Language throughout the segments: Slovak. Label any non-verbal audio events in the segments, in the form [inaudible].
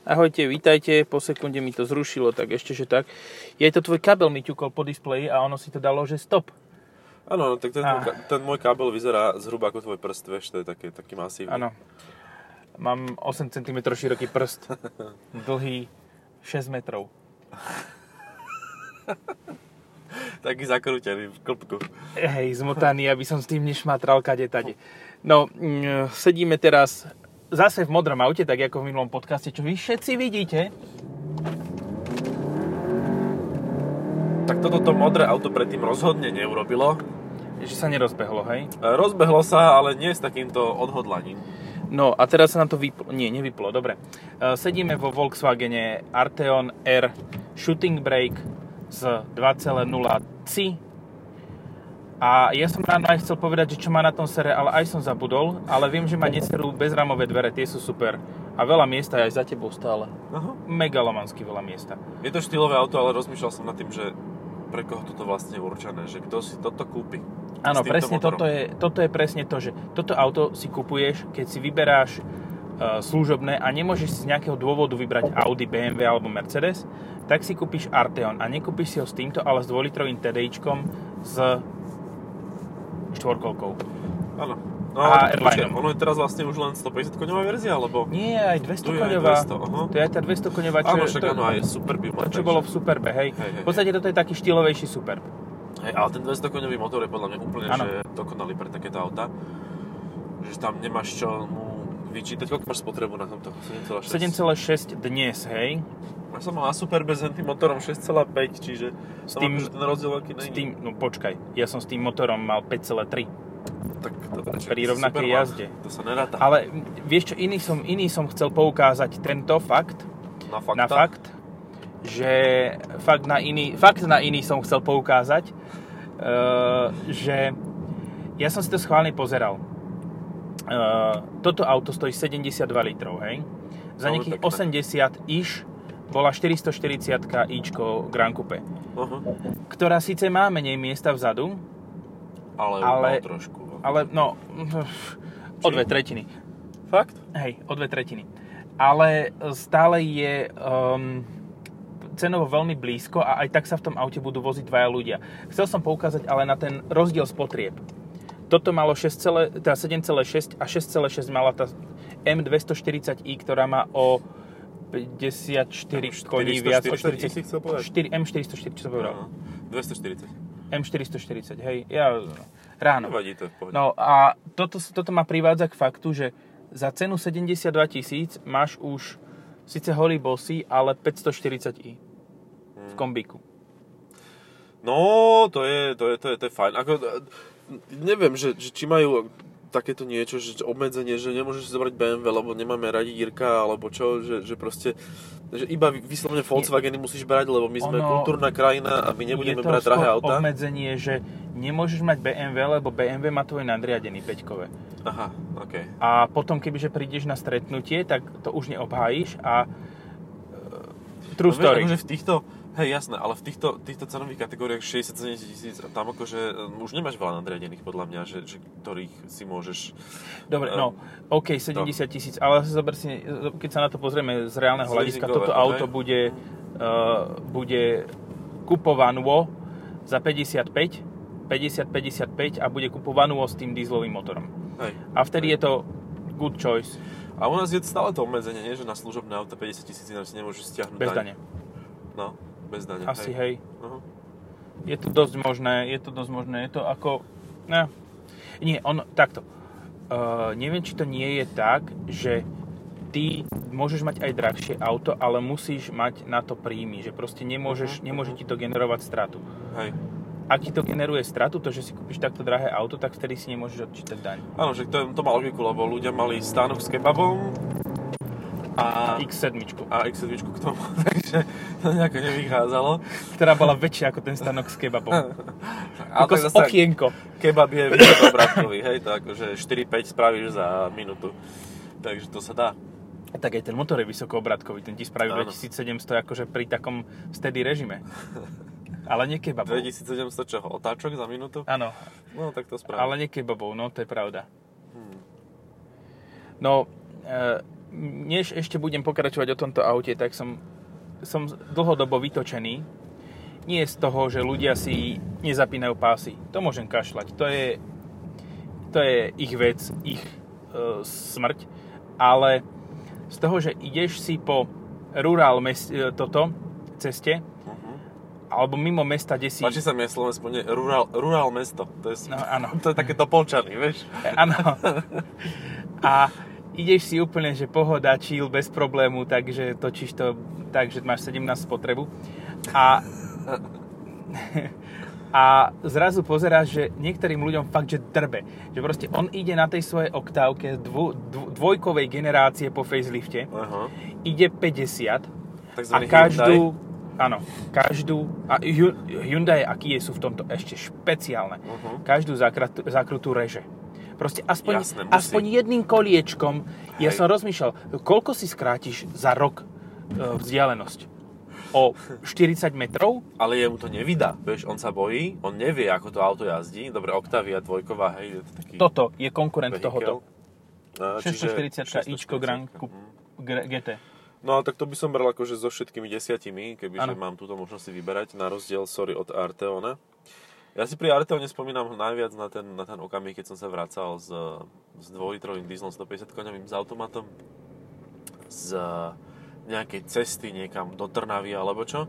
Ahojte, vítajte, po sekunde mi to zrušilo, tak ešte, že tak. Je to tvoj kabel mi ťukol po displeji a ono si to dalo, že stop. Áno, no, tak ten, Ah. ten môj kábel vyzerá zhruba ako tvoj prst, vieš, to je taký, taký masívny. Áno. Mám 8 cm široký prst, [laughs] dlhý 6 metrov. [laughs] Taký zakrútený v klpku. Hej, zmotaný, aby som s tým nešmatral kade tade. No, mm, sedíme teraz zase v modrom aute, tak ako v minulom podcaste, čo vy všetci vidíte. Tak toto to modré auto predtým rozhodne neurobilo. Že sa nerozbehlo, hej? E, Rozbehlo sa, ale nie s takýmto odhodlaním. No a teraz sa nám to vyplo, nie, nevyplo, dobre. E, Sedíme vo Volkswagene Arteon R Shooting Brake z 2.0 CI a ja som ráno aj chcel povedať, že čo má na tom sere, ale aj som zabudol, ale viem, že má neserú bezramové dvere, tie sú super. A veľa miesta je aj za tebou stále. Aha. Megalomansky veľa miesta. Je to štýlové auto, ale rozmýšľal som nad tým, že pre koho toto vlastne je určené, že kto si toto kúpi. Áno, presne motorom. toto je, toto je presne to, že toto auto si kupuješ, keď si vyberáš e, služobné a nemôžeš si z nejakého dôvodu vybrať Audi, BMW alebo Mercedes, tak si kúpiš Arteon a nekúpiš si ho s týmto, ale s 2-litrovým TDIčkom s štvorkolkou. Áno. No, A počkaj, ono je teraz vlastne už len 150 koňová verzia, alebo... Nie, aj 200 Tu je aj koňová. 200, aha. To je aj tá 200 koňová, čo, Áno, je- však to, áno, aj super by mal. to, čo bolo v Superbe, hej. Hej, hej, V podstate toto je taký štýlovejší Superb. Hej, ale ten 200 koňový motor je podľa mňa úplne že dokonalý pre takéto auta. Že tam nemáš čo mu vyčítať. Koľko máš spotrebu na tomto? 7,6? 7,6 dnes, hej. Ja som mal super bez tým motorom 6,5, čiže S tým- ten rozdiel veľký S tým, no počkaj, ja som s tým motorom mal 5,3. Tak dobre, čo, pri rovnakej jazde. To sa neráta. Ale vieš čo, iný som, iný som chcel poukázať tento fakt, na fakta. na fakt, že fakt na iný, fakt na iný som chcel poukázať, uh, že ja som si to schválne pozeral. Uh, toto auto stojí 72 litrov, hej? Za Veľmi nejakých pekné. 80 iš bola 440 ičko Grand Coupe, Aha. ktorá síce má menej miesta vzadu, Ale, Ale- ale... trošku. no. ale no, o dve tretiny. Fakt? Hej, o dve tretiny. Ale stále je um, cenovo veľmi blízko a aj tak sa v tom aute budú voziť dvaja ľudia. Chcel som poukázať ale na ten rozdiel spotrieb. Toto malo 6, teda 7,6 a 6,6 mala tá M240i, ktorá má o 54 koní viac. O 440 si chcel povedať? 4, M440, čo som povedal? Áno. 240. M440, hej. Ja, ráno. Nevadí to, pohode. No a toto, toto ma privádza k faktu, že za cenu 72 tisíc máš už síce holý bossy, ale 540i v kombíku. No, to je, to je, to je, to je fajn. Ako, neviem, že, že či majú takéto niečo, že obmedzenie, že nemôžeš si zobrať BMW, lebo nemáme radi Jirka, alebo čo, že, že proste, že iba vyslovene Volkswageny musíš brať, lebo my sme Ono- kultúrna krajina a my nebudeme to brať drahé auta. obmedzenie, že nemôžeš mať BMW, lebo BMW má tvoj nadriadený peťkové. Aha, ok. A potom, kebyže prídeš na stretnutie, tak to už neobhájiš a uh, true No, vieš, story. akože v týchto, hej jasné, ale v týchto, týchto cenových kategóriách 60-70 tisíc, tam akože um, už nemáš veľa nadriadených podľa mňa, že, že ktorých si môžeš... Dobre, eh, no, OK, 70 tisíc, ale zober si, keď sa na to pozrieme z reálneho Z hľadiska, toto auto hej. bude, uh, bude kupovanú za 55, 50-55 a bude kupovanú s tým dieselovým motorom. Hej. A vtedy je to good choice, A u nás je stále to obmedzenie, nie? že na služobné auto 50 tisíc si nemôžeš stiahnuť bez dane. No, bez dane. Asi hej. Aha. Je to dosť možné, je to dosť možné, je to ako... Ne, nie, on, takto. Uh, neviem, či to nie je tak, že ty môžeš mať aj drahšie auto, ale musíš mať na to príjmy, že proste nemôžeš, Mhm, nemôže mhm. ti to generovať stratu. Hej. Ak ti to generuje stratu, to, že si kúpiš takto drahé auto, tak vtedy si nemôžeš odčítať daň. Áno, že to, to má logiku, lebo ľudia mali stánok s kebabom a, X7, a x k tomu, [laughs] takže to nejako nevychádzalo. ktorá bola väčšia ako ten stanok s kebabom. [laughs] Ako zase okienko. Kebab je vysokoobratkový, hej, to akože 4-5 spravíš za minútu. Takže to sa dá. Tak aj ten motor je vysokoobratkový, ten ti spraví Áno. 2700 akože pri takom steady režime. [laughs] Ale nie kebabov. 2700 čoho? Otáčok za minútu? Áno, No, tak to spraví. ale nie kebabov, no to je pravda. Hmm. No, e, než ešte budem pokračovať o tomto aute, tak som, som dlhodobo vytočený. Nie z toho, že ľudia si nezapínajú pásy. To môžem kašľať. To je, to je ich vec, ich e, smrť. Ale z toho, že ideš si po rural mes, e, toto, ceste, alebo mimo mesta, kde si... Páči sa mi aj Slovensku, nie, rural, rural mesto. To je, No, áno. [laughs] to je také topolčany, vieš? Áno. [laughs] A ideš si úplne, že pohoda, chill, bez problému, takže točíš to tak, že máš 17 spotrebu. A, [laughs] a zrazu pozeráš, že niektorým ľuďom fakt, že drbe. Že proste on ide na tej svojej oktávke dvo, dvo, dvojkovej generácie po facelifte, Aha. ide 50 a každú, áno, každú, a Hy- Hyundai a Kia sú v tomto ešte špeciálne. Uh-huh. Každú zakratu, zakrutú reže. Proste aspoň, Jasné, musí. aspoň jedným koliečkom. Ja Hej. som rozmýšľal, koľko si skrátiš za rok e, vzdialenosť? O 40 metrov? Ale jemu to nevydá, vieš, on sa bojí, on nevie, ako to auto jazdí. Dobre, Octavia dvojková, hej, je to taký... Toto je konkurent tohoto. No, čiže 640 ičko Grand Coupe Mhm. G- GT. No ale tak to by som bral akože so všetkými desiatimi, kebyže mám túto možnosť si vyberať, na rozdiel, sorry, od Arteona. Ja si pri Arteone spomínam najviac na ten, na ten okamih, keď som sa vracal s, s dvojlitrovým dieselom 150 koňovým s automatom z nejakej cesty niekam do Trnavy alebo čo.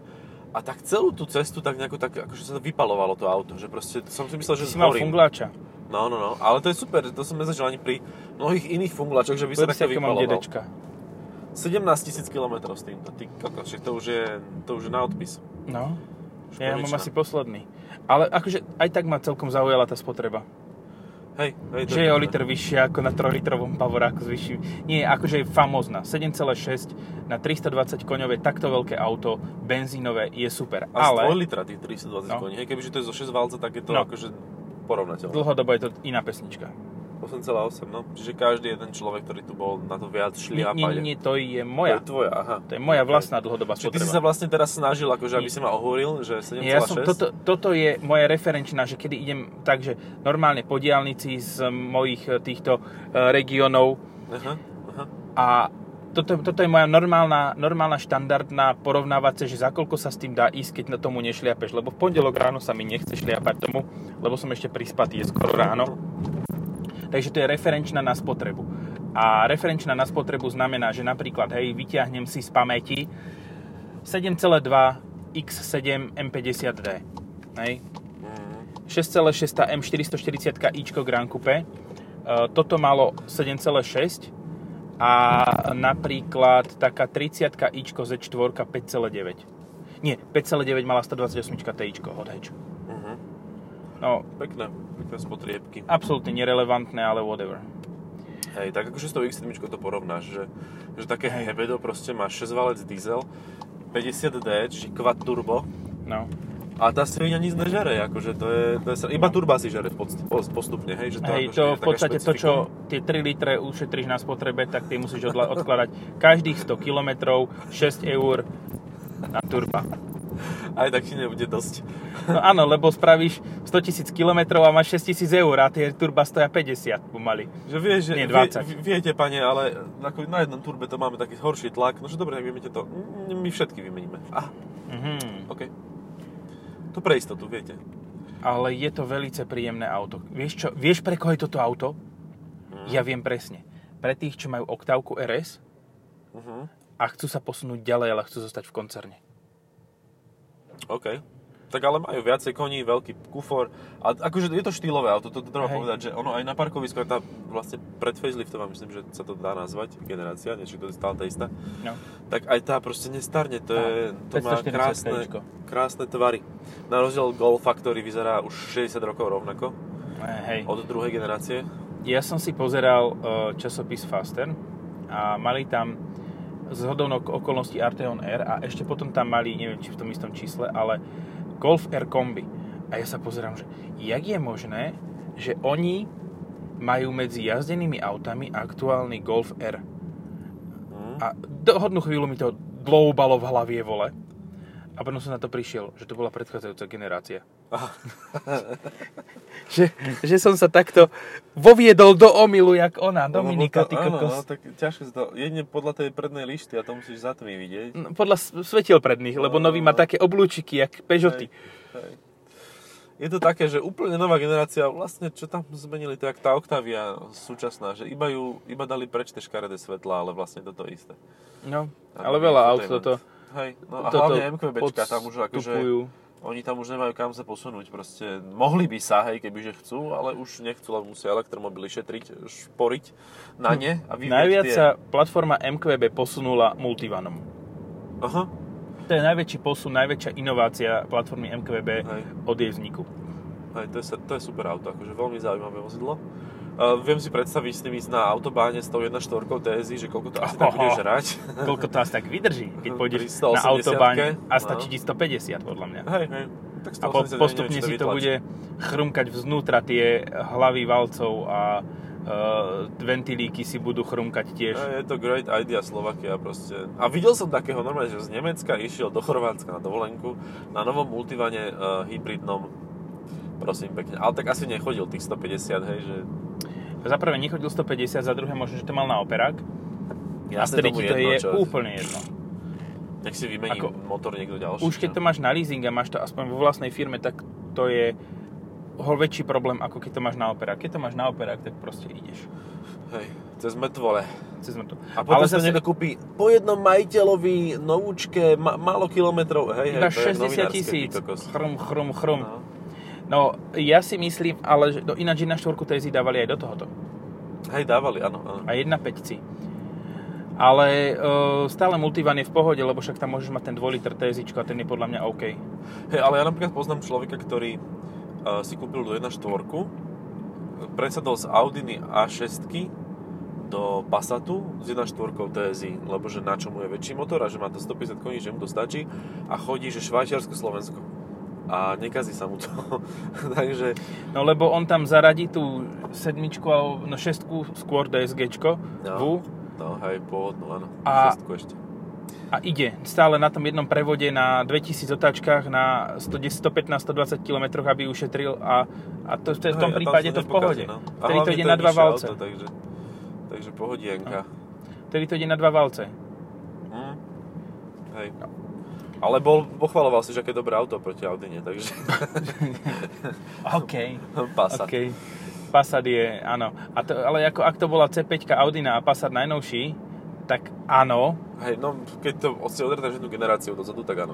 A tak celú tú cestu tak nejako tak, akože sa vypalovalo to auto, že proste som si myslel, Ty že si mal fungláča. No, no, no, ale to je super, to som nezažil ani pri mnohých iných fungulačoch, že by sa takto vypaloval. dedečka. 17 tisíc km s týmto, ty kokos, to už je, to už je na odpis. No, Už ja mám asi posledný. Ale akože aj tak ma celkom zaujala tá spotreba. Hej, hej, Že je o liter vyššia ako na 3-litrovom Pavoráku s vyšším. Nie, akože je famózna. 7,6 na 320 koňové, takto veľké auto, benzínové, je super. A z 2 Ale litra tých 320 No. koní, hej, kebyže to je zo 6 valca, tak je to No. akože porovnateľné. dlhodobo je to iná pesnička. 8,8, no. Čiže každý jeden človek, ktorý tu bol na to viac Nie, šliapa. nie, nie, to je moja. To je tvoja, aha. To je moja vlastná dlhodobá Čiže ty si sa vlastne teraz snažil, akože, aby Nie. si ma ohúril, že 7,6? Nie, ja som, toto, toto je moja referenčná, že kedy idem tak, že normálne po diálnici z mojich e, týchto e, regiónov Aha, aha. a toto, toto je moja normálna, normálna štandardná porovnávacia, že za koľko sa s tým dá ísť, keď na tomu nešliapeš, lebo v pondelok ráno sa mi nechce šliapať tomu, lebo som ešte prispatý, je skoro ráno. Takže to je referenčná na spotrebu. A referenčná na spotrebu znamená, že napríklad, hej, vyťahnem si z pamäti 7,2 X7 M50D. Hej, Mhm. 6,6 M440 ičko Grand Coupe. E, Toto malo 7,6 a napríklad taká 30 ičko Z4 5,9. Nie, 5,9 mala 128 Tičko od Hedge. No, Pekné, pekné spotriebky. absolútne nerelevantné, ale whatever. Hej, tak akože s tou X7 to porovnáš, že, že také Hej. hebedo proste máš 6 valec diesel, 50D, čiže quad turbo, No. a tá svinia nic nežere, akože to je, to je iba turba si žere postupne, hej, že to, Hej, akože to v podstate to, čo tie 3 litre ušetríš na spotrebe, tak ty musíš odkladať každých 100 km 6 eur na turba. Aj tak ti nebude dosť. No áno, lebo spravíš 100 tisíc km a máš 6 tisíc eur a tie turba stoja 50 pomaly. Že vieš, že Nie, vie, 20. vie- viete, pane, ale na jednom turbe to máme taký horší tlak, no že dobre, tak to. Mm, My všetky vymeníme. Ah, Mhm. OK. To pre istotu, viete. Ale je to veľmi príjemné auto. Vieš čo, vieš pre koho je toto auto? Mhm. Ja viem presne. Pre tých, čo majú oktávku RS Uh-huh. a chcú sa posunúť ďalej, ale chcú zostať v koncerne. OK. Tak ale majú viacej koní, veľký kufor. A akože je to štýlové auto, to, to treba Hej. povedať, že ono aj na parkovisku, aj tá vlastne pred faceliftová, myslím, že sa to dá nazvať, generácia, nie, či to je stále tá istá. No. Tak aj tá proste nestarne, to, je, to má 540 krásne, Ičko. krásne tvary. Na rozdiel Golfa, ktorý vyzerá už 60 rokov rovnako, Eh, Hej. od druhej generácie. Ja som si pozeral uh, časopis Faster a mali tam z hodovnok okolností Arteon R a ešte potom tam mali, neviem či v tom istom čísle, ale Golf R kombi. A ja sa pozerám, že jak je možné, že oni majú medzi jazdenými autami aktuálny Golf R. Hm. A do hodnú chvíľu mi to dloubalo v hlavie, vole. A potom som na to prišiel, že to bola predchádzajúca generácia. [laughs] že, že som sa takto voviedol do omilu, jak ona, Dominika, ty áno, kokos. no, tak ťažké sa to, jedine podľa tej prednej lišty a to musíš za tmy vidieť. No, Podľa svetiel predných, lebo No, nový no, má no. také oblúčiky, jak Peugeoty. Hej. Je to také, že úplne nová generácia, vlastne čo tam zmenili, to jak tá Octavia súčasná, že iba ju, iba dali preč tie škaredé svetlá, ale vlastne toto isté. No, ale nový veľa aut toto, Hej, no a toto hlavne MQBčka, tam už akože, podstupujú. Oni tam už nemajú kam sa posunúť, proste mohli by sa, hej, kebyže chcú, ale už nechcú, lebo musia elektromobily šetriť, šporiť na ne a Najviac tie... sa platforma MQB posunula multivanom. Aha, To je najväčší posun, najväčšia inovácia platformy MQB hej. od jej vzniku. Hej, to, je, to je super auto, akože veľmi zaujímavé vozidlo. Uh, viem si predstaviť s tým ísť na autobáne s tou 1.4 TSI, že koľko to asi tak bude žrať. [laughs] Koľko to asi tak vydrží, keď pôjdeš na 180-ke? autobáň a stačí ti 150 podľa mňa. Hej, hej. Tak A po, 180 postupne neviem, si to vytlačí. bude chrumkať vznútra tie hlavy valcov a uh, ventilíky si budú chrumkať tiež. Je to great idea Slovakia proste. A videl som takého normálne, že z Nemecka išiel do Chorvátska na dovolenku na novom multivane uh, hybridnom. Prosím pekne. Ale tak asi nechodil tých 150, hej, že... Za prvé nechodil 150, za druhé možno, že to mal na operák. A Jasne tretí to je úplne jedno. Nech si vymení Ako- motor niekto ďalší. Už keď to máš na leasing a máš to aspoň vo vlastnej firme, tak to je ho väčší problém, ako keď to máš na operák. Keď to máš na operák, tak proste ideš. Hej, cez mŕtvole. Cez to. A potom Ale sa zase niekto kúpi po jednom majiteľovi novúčke, ma, málo kilometrov, hej, hej, iba to je 60 novinárske, tisíc. Chrum, chrum, chrum. No. No, ja si myslím, ale že do, ináč na štvorku TSI dávali aj do tohoto. Hej, dávali, áno, áno. A 1.5 Ale uh, stále multivan je v pohode, lebo však tam môžeš mať ten 2 liter TSI a ten je podľa mňa OK. Hej, ale ja napríklad poznám človeka, ktorý uh, si kúpil do 1.4, presadol z Audiny A6 do Passatu s 1.4 TSI, lebo že na čo mu je väčší motor a že má to 150 koní, že mu to stačí a chodí, že Švajčiarsko-Slovensko a nekazí sa mu to. [laughs] Takže No lebo on tam zaradí tú sedmičku, alebo no šestku, skôr DSGčko, No. V, No, hej, pôvodnú, áno. A- Šestku ešte. a ide stále na tom jednom prevode na 2000 otáčkach na 110, 115, 120 km, aby ušetril a, a to, to, v tom Hej, prípade to v pohode. no. Vtedy to ide je na dva valce. Auto, takže, takže pohodienka. Vtedy to ide na dva valce. Hm. Hej. Ale bol, pochvaloval si, že aké dobré auto proti Audine, takže [laughs] OK. Passat. OK. Passat je, áno. A to, ale ako, ak to bola C5 Audina a Passat najnovší, tak áno, Hej, no keď to si odrátaš jednu generáciu dozadu, tak áno.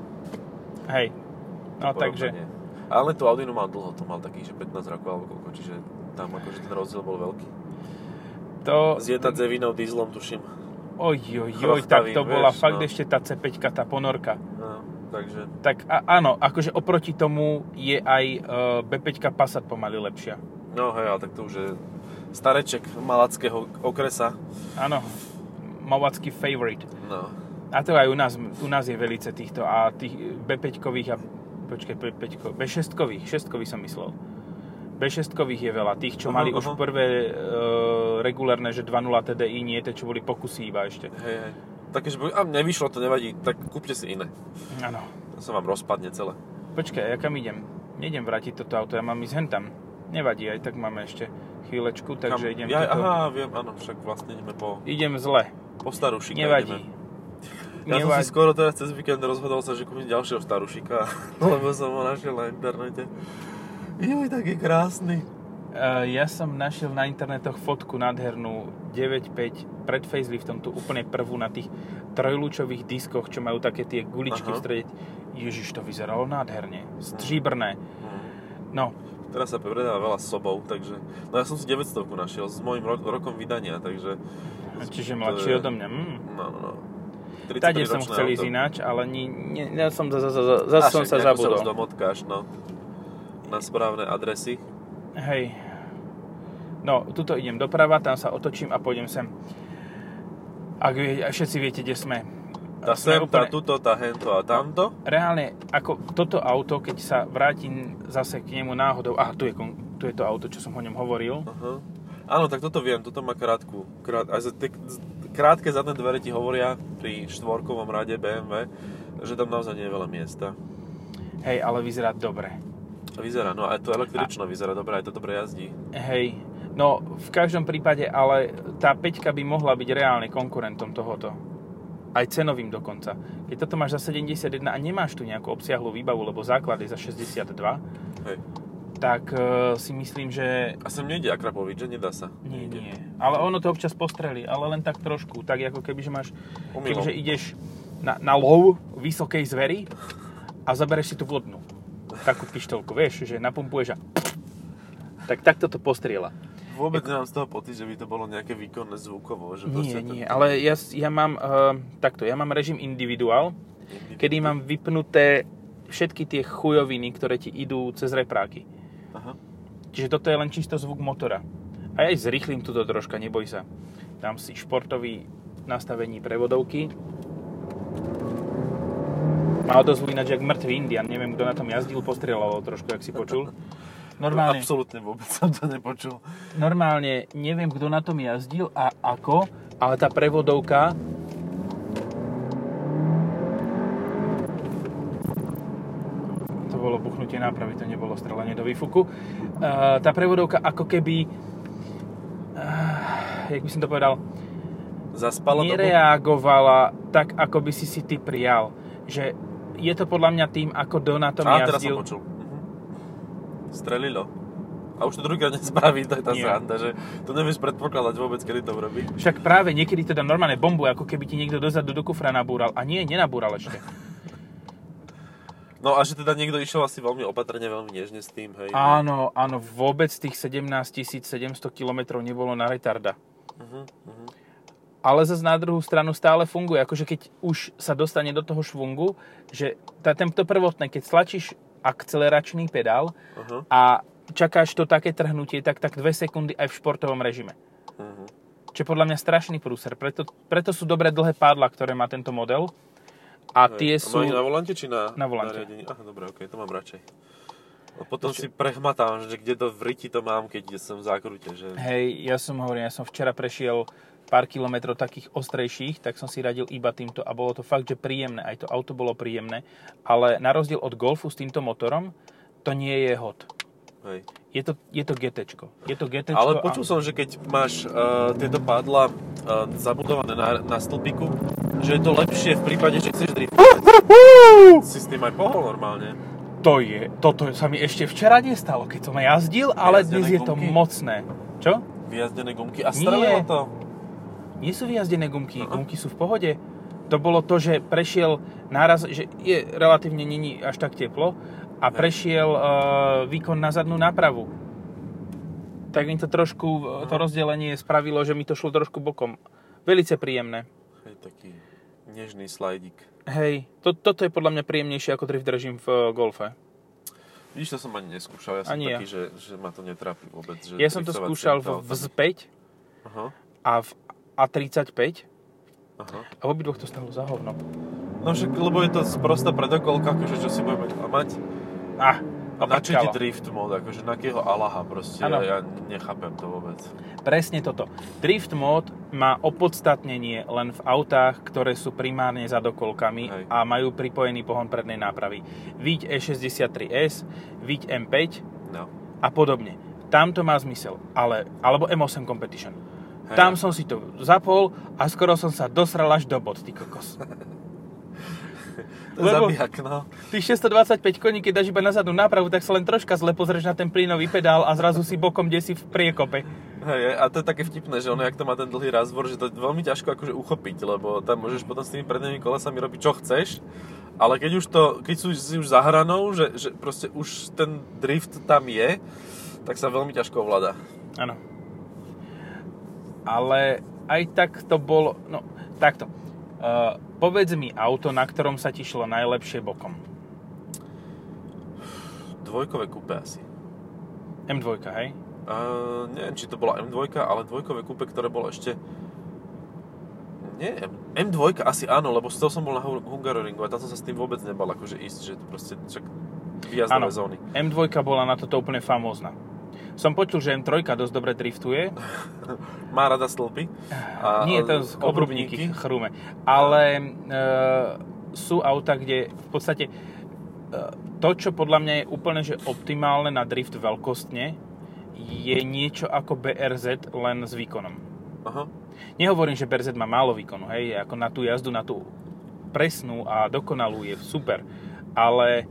hej. No takže. Ale tú Audinu mal dlho, to mal takých, že 15 rokov alebo koľko, čiže tam akože ten rozdiel bol veľký. to... S jedna devinou dieslom, tuším. Oj, oj, oj, tak to bola vieš, fakt no. ešte tá C5, tá ponorka. Takže, Tak a, áno, akože oproti tomu je aj uh, B5 Passat pomaly lepšia. no hej, ale tak to už je stareček malackého okresa. Áno, mavacký favorite. No, A to aj u nás, u nás je velice týchto a tých B5-kových a počkaj, B5 B6-kových, 6-kových som myslel. B6-kových je veľa, tých, čo Aha, mali aha. už prvé uh, regulárne, že 2.0 TDI, nie tie, čo boli pokusy iba ešte. hej, hej. Také, že a nevyšlo, to nevadí, tak kúpte si iné. Áno. To sa vám rozpadne celé. Počkaj, ja kam idem? Nejdem vrátiť toto auto, ja mám ísť hentam. Nevadí, aj tak máme ešte chvíľečku, takže Kam? idem ja, toto... Aha, viem, áno, však vlastne ideme po, Idem zle, po starušika. nevadí. Ideme. [laughs] Ja som si Nevadí. skoro teraz cez víkend rozhodol sa, že kúpim ďalšieho starušika, [laughs] lebo som ho našiel na internete. Joj, tak je krásny. Uh, ja som našiel na internetoch fotku nádhernú 9.5 pred faceliftom, tú úplne prvú na tých trojlúčových diskoch, čo majú také tie guličky Aha. v strede. Ježiš, to vyzeralo nádherne. Stříbrné. No, Teraz sa predáva veľa sobou, takže... No ja som si 900 našiel s môjim ro- rokom vydania, takže... čiže mladší je- odo mňa. Mm. No, no, no. Tade som 33-ročné chcel ísť ináč, ale ni, ni, ja som za, za, za, A som sa zabudol. sa už domotkáš, no. Na správne adresy. Hej. No, tuto idem doprava, tam sa otočím a pôjdem sem. Ak vie, a všetci viete, kde sme. Tá sem, tá tuto, tá hento a tamto. Reálne, ako toto auto, keď sa vrátim zase k nemu náhodou... Aha, tu je, tu je to auto, čo som o ňom hovoril. Aha. Áno, tak toto viem, toto má krátku. Krát, aj za tie krátke zadné dvere ti hovoria pri štvorkovom rade BMW, že tam naozaj nie je veľa miesta. Hej, ale vyzerá dobre. Vyzerá, no aj to električno vyzerá dobre, aj to dobre jazdí. Hej, no v každom prípade, ale tá 5 by mohla byť reálne konkurentom tohoto. Aj cenovým dokonca. Keď toto máš za 71 a nemáš tu nejakú obsiahlu výbavu, lebo základ je za 62, Hej. tak uh, si myslím, že A sem nejde akrapoviť, že nedá sa. nie, Nejde. nie. Ale ono to občas postrelí, ale len tak trošku. Tak ako keby, že máš, Omylom. kebyže ideš na, na lov vysokej zvery a zabereš si tú vodnú. Takú pištolku, vieš, že napumpuješ a tak takto to postriela. Vôbec nemám z toho pocit, že by to bolo nejaké výkonné zvukovo. Že Nie, nie, to- ale ja, ja mám uh, takto, ja mám režim individuál, kedy mám vypnuté všetky tie chujoviny, ktoré ti idú cez repráky. Aha. Čiže toto je len čisto zvuk motora. A ja aj zrýchlim túto troška, neboj sa. Dám si športový nastavení prevodovky. Má odozvu ináč jak mŕtvý Indian. Neviem, kto na tom jazdil, postrieľal trošku, jak si počul. [laughs] Normálne, Absolútne vôbec som to nepočul. normálne neviem, kto na tom jazdil a ako, ale tá prevodovka to bolo buchnutie nápravy, to nebolo strelanie do výfuku. Uh, tá prevodovka ako keby uh, jak by som to povedal, Zaspala dobu? nereagovala tak, ako by si si ty prijal. Že je to podľa mňa tým, ako do na tom Á, teraz som jazdil. počul. Strelilo. A už to druhýkrát nespraví, to je tá Nie. sranda, že to nevieš predpokladať vôbec, kedy to urobí. Však práve niekedy teda normálne bombu, ako keby ti niekto dozadu do kufra nabúral. A nie, nenabúral ešte. [laughs] No a že teda niekto išiel asi veľmi opatrne, veľmi nežne s tým, hej. Áno, áno, vôbec tých 17 700 km nebolo na retarda. Uh-huh, uh-huh. Ale zase na druhú stranu stále funguje. Akože keď už sa dostane do toho švungu, že tá, tento prvotné, keď stlačíš akceleračný pedál Uh-huh. a čakáš to také trhnutie, tak tak 2 sekundy aj v športovom režime. Uh-huh. Čo je podľa mňa strašný prúser. Preto, preto sú dobré dlhé pádla, ktoré má tento model. A tie Hej. sú... A má ich na volante či na, Na volante. riadení? Aha, dobre, okej, to mám radšej. A potom si prehmatám, že kde to v riti to mám, keď som v zákrute, že... Hej, ja som hovorím, ja som včera prešiel pár kilometrov takých ostrejších, tak som si radil iba týmto a bolo to fakt, že príjemné. Aj to auto bolo príjemné, ale na rozdiel od Golfu s týmto motorom, to nie je hot. Hej. Je to, je to GTčko. Je to GTčko Ale a- počul som, že keď máš uh, tieto pádla uh, zabudované na, na stĺpiku, že je to lepšie v prípade, že chceš driftovať. [laughs] Si s tým aj pohol normálne. To je, toto sa mi ešte včera nestalo, keď som jazdil, ale Vyjazdené dnes je to mocné. Čo? Vyjazdené gumky. A strelilo to. Nie sú vyjazdené gumky, Aha. gumky sú v pohode. To bolo to, že prešiel náraz, že je relatívne není až tak teplo a prešiel uh, výkon na zadnú nápravu. Tak mi to trošku, to rozdelenie spravilo, že mi to šlo trošku bokom. Velice príjemné. Hej, taký nežný slajdík. Hej, to, toto je podľa mňa príjemnejšie ako drift režim v uh, Golfe. Vidíš, to som ani neskúšal. Ja som Ani ja. taký, že, že ma to netrápi vôbec. Že Ja som to skúšal v, v autom. Z5 Aha, a v A35 aha. a v obidvoch to stalo za hovno. No však, lebo je to sprostá predokolka, akože čo si budeme klamať. Ah, A na čo ti drift mod, akože na akého Allaha proste, ja, ja nechápem to vôbec. Presne toto. Drift mod má opodstatnenie len v autách, ktoré sú primárne za dokolkami Hej. a majú pripojený pohon prednej nápravy. Viď E63S, Viď M5 No. a podobne. Tam to má zmysel. Ale, alebo M8 Competition. Hej. Tam som si to zapol a skoro som sa dosral až do bod, ty kokos. To Lebo- zabijak, no. Tých 625 koní, keď dáš iba na zadnú nápravu, tak sa len troška zle pozrieš na ten plynový pedál a zrazu si bokom kde si v priekope. Hej, a to je také vtipné, že ono, jak to má ten dlhý razvor, že to je veľmi ťažko akože uchopiť, lebo tam môžeš potom s tými prednými kolesami robiť čo chceš, ale keď už to, keď sú si už za hranou, že, že proste už ten drift tam je, tak sa veľmi ťažko ovláda. Áno. Ale aj tak to bolo, no takto. Uh, povedz mi auto, na ktorom sa ti šlo najlepšie bokom. Dvojkové kúpe asi. M2, hej? Uh, neviem, či to bola M2, ale dvojkové kúpe, ktoré bolo ešte... Nie, M- M2 asi áno, lebo z toho som bol na Hu- Hungaroringu a tam som sa s tým vôbec nebal akože ísť, že to proste však výjazdové Áno. zóny. M2 bola na toto úplne famózna. Som počul, že M3 dosť dobre driftuje. [laughs] Má rada stĺpy. A, Nie, to z obrubníky, chrume. Ale e, sú auta, kde v podstate to, čo podľa mňa je úplne že optimálne na drift veľkostne, je niečo ako BRZ len s výkonom. Aha. Nehovorím, že BRZ má málo výkonu, hej, ako na tú jazdu, na tú presnú a dokonalú je super, ale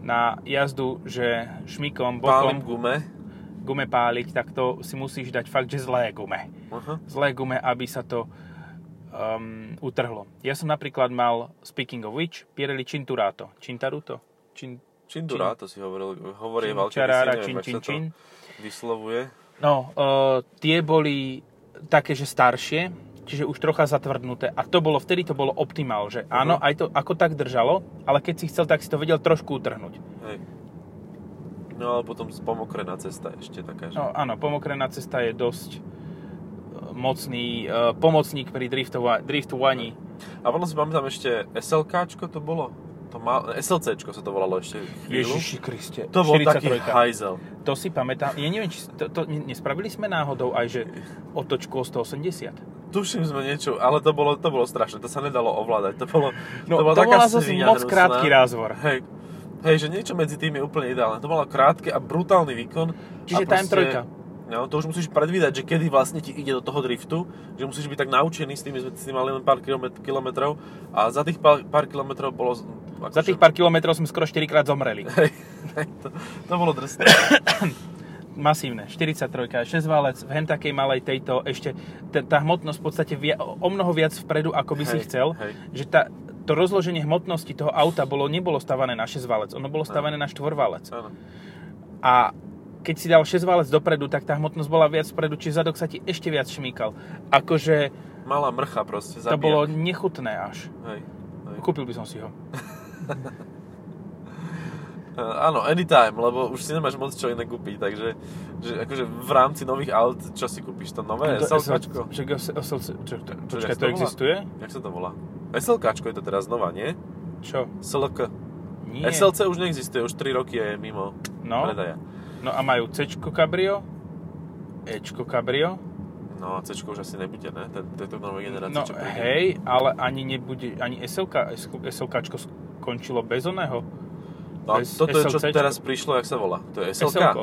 na jazdu, že šmikom, Pálim bokom, gume. Gume páliť, tak to si musíš dať fakt, že zlé gume. Aha. Zlé gume, aby sa to um, utrhlo. Ja som napríklad mal, speaking of which, Pirelli Cinturato. Cintaruto? Cin, Čindurato si hovoril, hovorí Čin- Valčer, čarára, neviem, čin, čin, čin. vyslovuje. No, uh, tie boli také, že staršie, čiže už trocha zatvrdnuté. A to bolo, vtedy to bolo optimál, že áno, Mhm. aj to ako tak držalo, ale keď si chcel, tak si to vedel trošku utrhnúť. Hej. No ale potom pomokrená cesta ešte taká, že... No áno, pomokrená cesta je dosť uh, mocný uh, pomocník pri driftova- driftovaní. A potom si pamätám ešte SLKčko to bolo? To mal, SLCčko sa to volalo ešte chvíľu. Ježiši Kriste, to bol taký 43. hajzel. To si pamätám. Ja neviem, či to, to nespravili sme náhodou aj, že otočku o 180. Tuším sme niečo, ale to bolo, to bolo strašné, to sa nedalo ovládať. To bolo, No, to, bola to taká bola zase moc krátky rázvor. Hej, hej, že niečo medzi tým je úplne ideálne. To bolo krátke a brutálny výkon. Čiže Time trojka. No, to už musíš predvídať, že kedy vlastne ti ide do toho driftu, že musíš byť tak naučený s tým, s tým mali len pár kilomet- kilometrov a za tých pár, pár kilometrov bolo... z- Za tých pár kilometrov sme skoro 4 krát zomreli. [laughs] Hej, to, to bolo drsné. [coughs] Masívne, 43, 6 válec v hen takej malej tejto, ešte t- tá hmotnosť v podstate via, o mnoho viac vpredu, ako by si Hej, chcel, hej. že tá, to rozloženie hmotnosti toho auta bolo, nebolo stavané na 6 válec, ono bolo stavané na 4 válec. A keď si dal 6 válec dopredu, tak tá hmotnosť bola viac vpredu, čiže zadok sa ti ešte viac šmíkal. Akože Malá mrcha proste, to zabíjak. bolo nechutné až. Hej, hej. Kúpil by som si ho. Uh, [laughs] áno, anytime, lebo už si nemáš moc čo iné kúpiť, takže že akože v rámci nových aut, čo si kúpiš? To nové To- SLKčko? Čo, čo, čo, čo, to to existuje? Jak sa to volá? SLKčko je to teraz znova, nie? Čo? SLK. Nie. SLC už neexistuje, už 3 roky je mimo No, predaja. no a majú C Cabrio, Ečko Cabrio, No a C už asi nebude, ne? Tejto novej generácie, no čo príde. hej, ale ani nebude, ani SLK, SLKčko skončilo bez oného. No bez toto je, čo SLCčko. teraz prišlo, jak sa volá? To je SLK? SLko.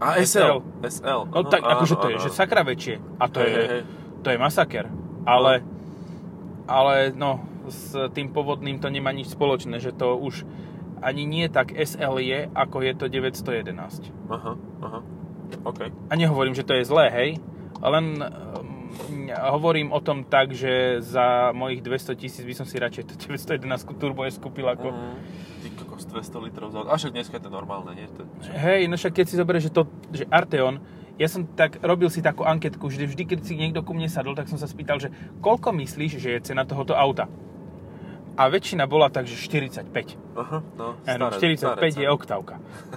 A SL. SL. No tak akože to je, že sakra väčšie. A to Hej, je, hej. to je masaker. Ale, ale no, s tým povodným to nemá nič spoločné, že to už ani nie tak SL je, ako je to 911. Aha, aha. OK. A nehovorím, že to je zlé, hej, len um, hovorím o tom tak, že za mojich 200 tisíc by som si radšej to 911 Turbo S kúpil ako... Mm, ty kokos, 200 litrov za... A však dneska je to normálne, nie? To, Hej, no však keď si zoberieš, že to, že Arteon, ja som tak, robil si takú anketku, že vždy, keď si niekto ku mne sadol, tak som sa spýtal, že koľko myslíš, že je cena tohoto auta? A väčšina bola tak, že 45. aha, no, staré, 45 staré je ceny. oktávka.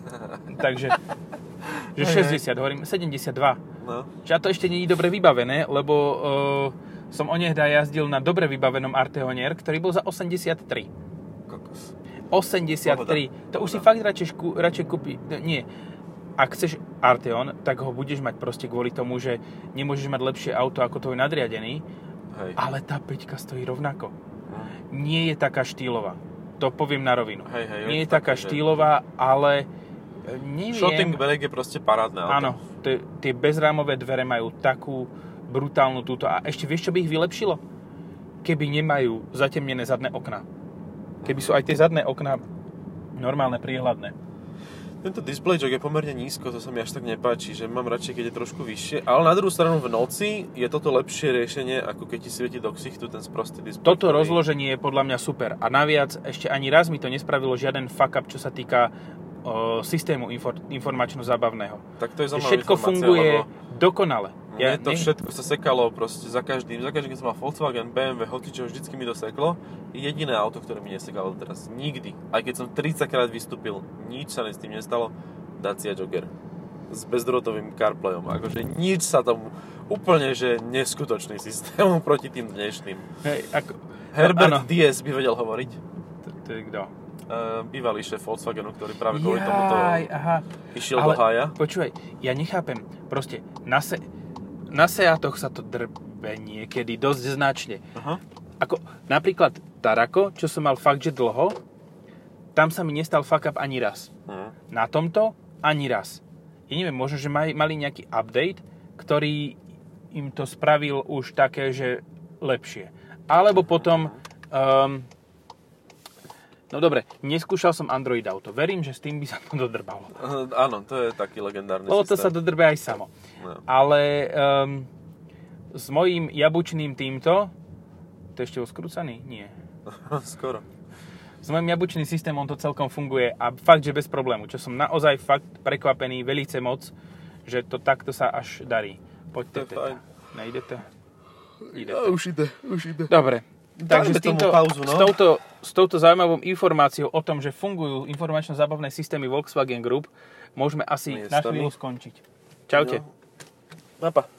[laughs] Takže, že Hej, 60, hovorím, 72. No, Čiže a to ešte je dobre vybavené, lebo uh, som onehda jazdil na dobre vybavenom Arteonier, ktorý bol za 83. kokos. 83. Pohoda. To už si Pohoda. fakt radšej, radšej kúpi... Nie. Ak chceš Arteon, tak ho budeš mať proste kvôli tomu, že nemôžeš mať lepšie auto ako tvoj nadriadený, Hej. ale tá peťka stojí rovnako. Mm. Nie je taká štýlová. To poviem na rovinu. Hej, hej, Nie je taká že- štýlová, ale e, neviem... Shotting bag je proste parádne auto. Áno, tie, tie bezrámové dvere majú takú brutálnu túto. A ešte vieš, čo by ich vylepšilo? Keby nemajú zatemnené zadné okná. Keby sú aj tie zadné okná normálne, priehľadné. Tento displejčok je pomerne nízko, to sa mi až tak nepáči, že mám radšej, keď je trošku vyššie. Ale na druhú stranu v noci je toto lepšie riešenie, ako keď ti svieti do ksichtu ten sprostý displej. Toto ktorý- rozloženie je podľa mňa super. A naviac ešte ani raz mi to nespravilo žiaden fuck up, čo sa týka systému infor, informačno-zábavného. Tak to je zaujímavá Všetko funguje lebo dokonale. Mne to ne- všetko sa sekalo proste za každým, za každým, keď som mal Volkswagen, BMW, hocičo, vždycky mi to seklo. Jediné auto, ktoré mi nesekalo teraz, nikdy. Aj keď som 30 krát vystúpil, nič sa s tým nestalo, Dacia Jogger. S bezdrotovým CarPlayom. Akože nič sa tam úplne, že neskutočný systém [laughs] proti tým dnešným. Hej, ako, Herbert áno. Diaz by vedel hovoriť. to, to je kto? Uh, bývalý šéf Volkswagenu, ktorý práve kvôli tomuto Jaj, aha. išiel do hája. Počúvaj, ja nechápem, proste na, se, na Seatoch sa to drbe niekedy dosť značne. Aha. Ako napríklad Tarako, čo som mal fakt, že dlho, tam sa mi nestal fuck up ani raz. Hm. Na tomto ani raz. Ja neviem, možno, že maj, mali nejaký update, ktorý im to spravil už také, že lepšie. Alebo potom... Um, no dobre, neskúšal som Android Auto. Verím, že s tým by sa to dodrbalo. Eh, [laughs] Áno, to je taký legendárny Lebo to sa dodrbe aj samo. No. Ale um, s mojím jabučným týmto... To je ešte oskrúcaný? Nie. [laughs] Skoro. S mojím jabučným systémom to celkom funguje a fakt, že bez problému. Čo som naozaj fakt prekvapený, velice moc, že to takto sa až darí. Poďte To je teda. fajn. Nejde to? Ide Ja, to. už ide, už ide. Dobre. Takže Dajme s, týmto, tomu pauzu, no. s, touto, s touto zaujímavou informáciou o tom, že fungujú informačno-zábavné systémy Volkswagen Group, môžeme asi na chvíľu skončiť. Čaute. No. Napa.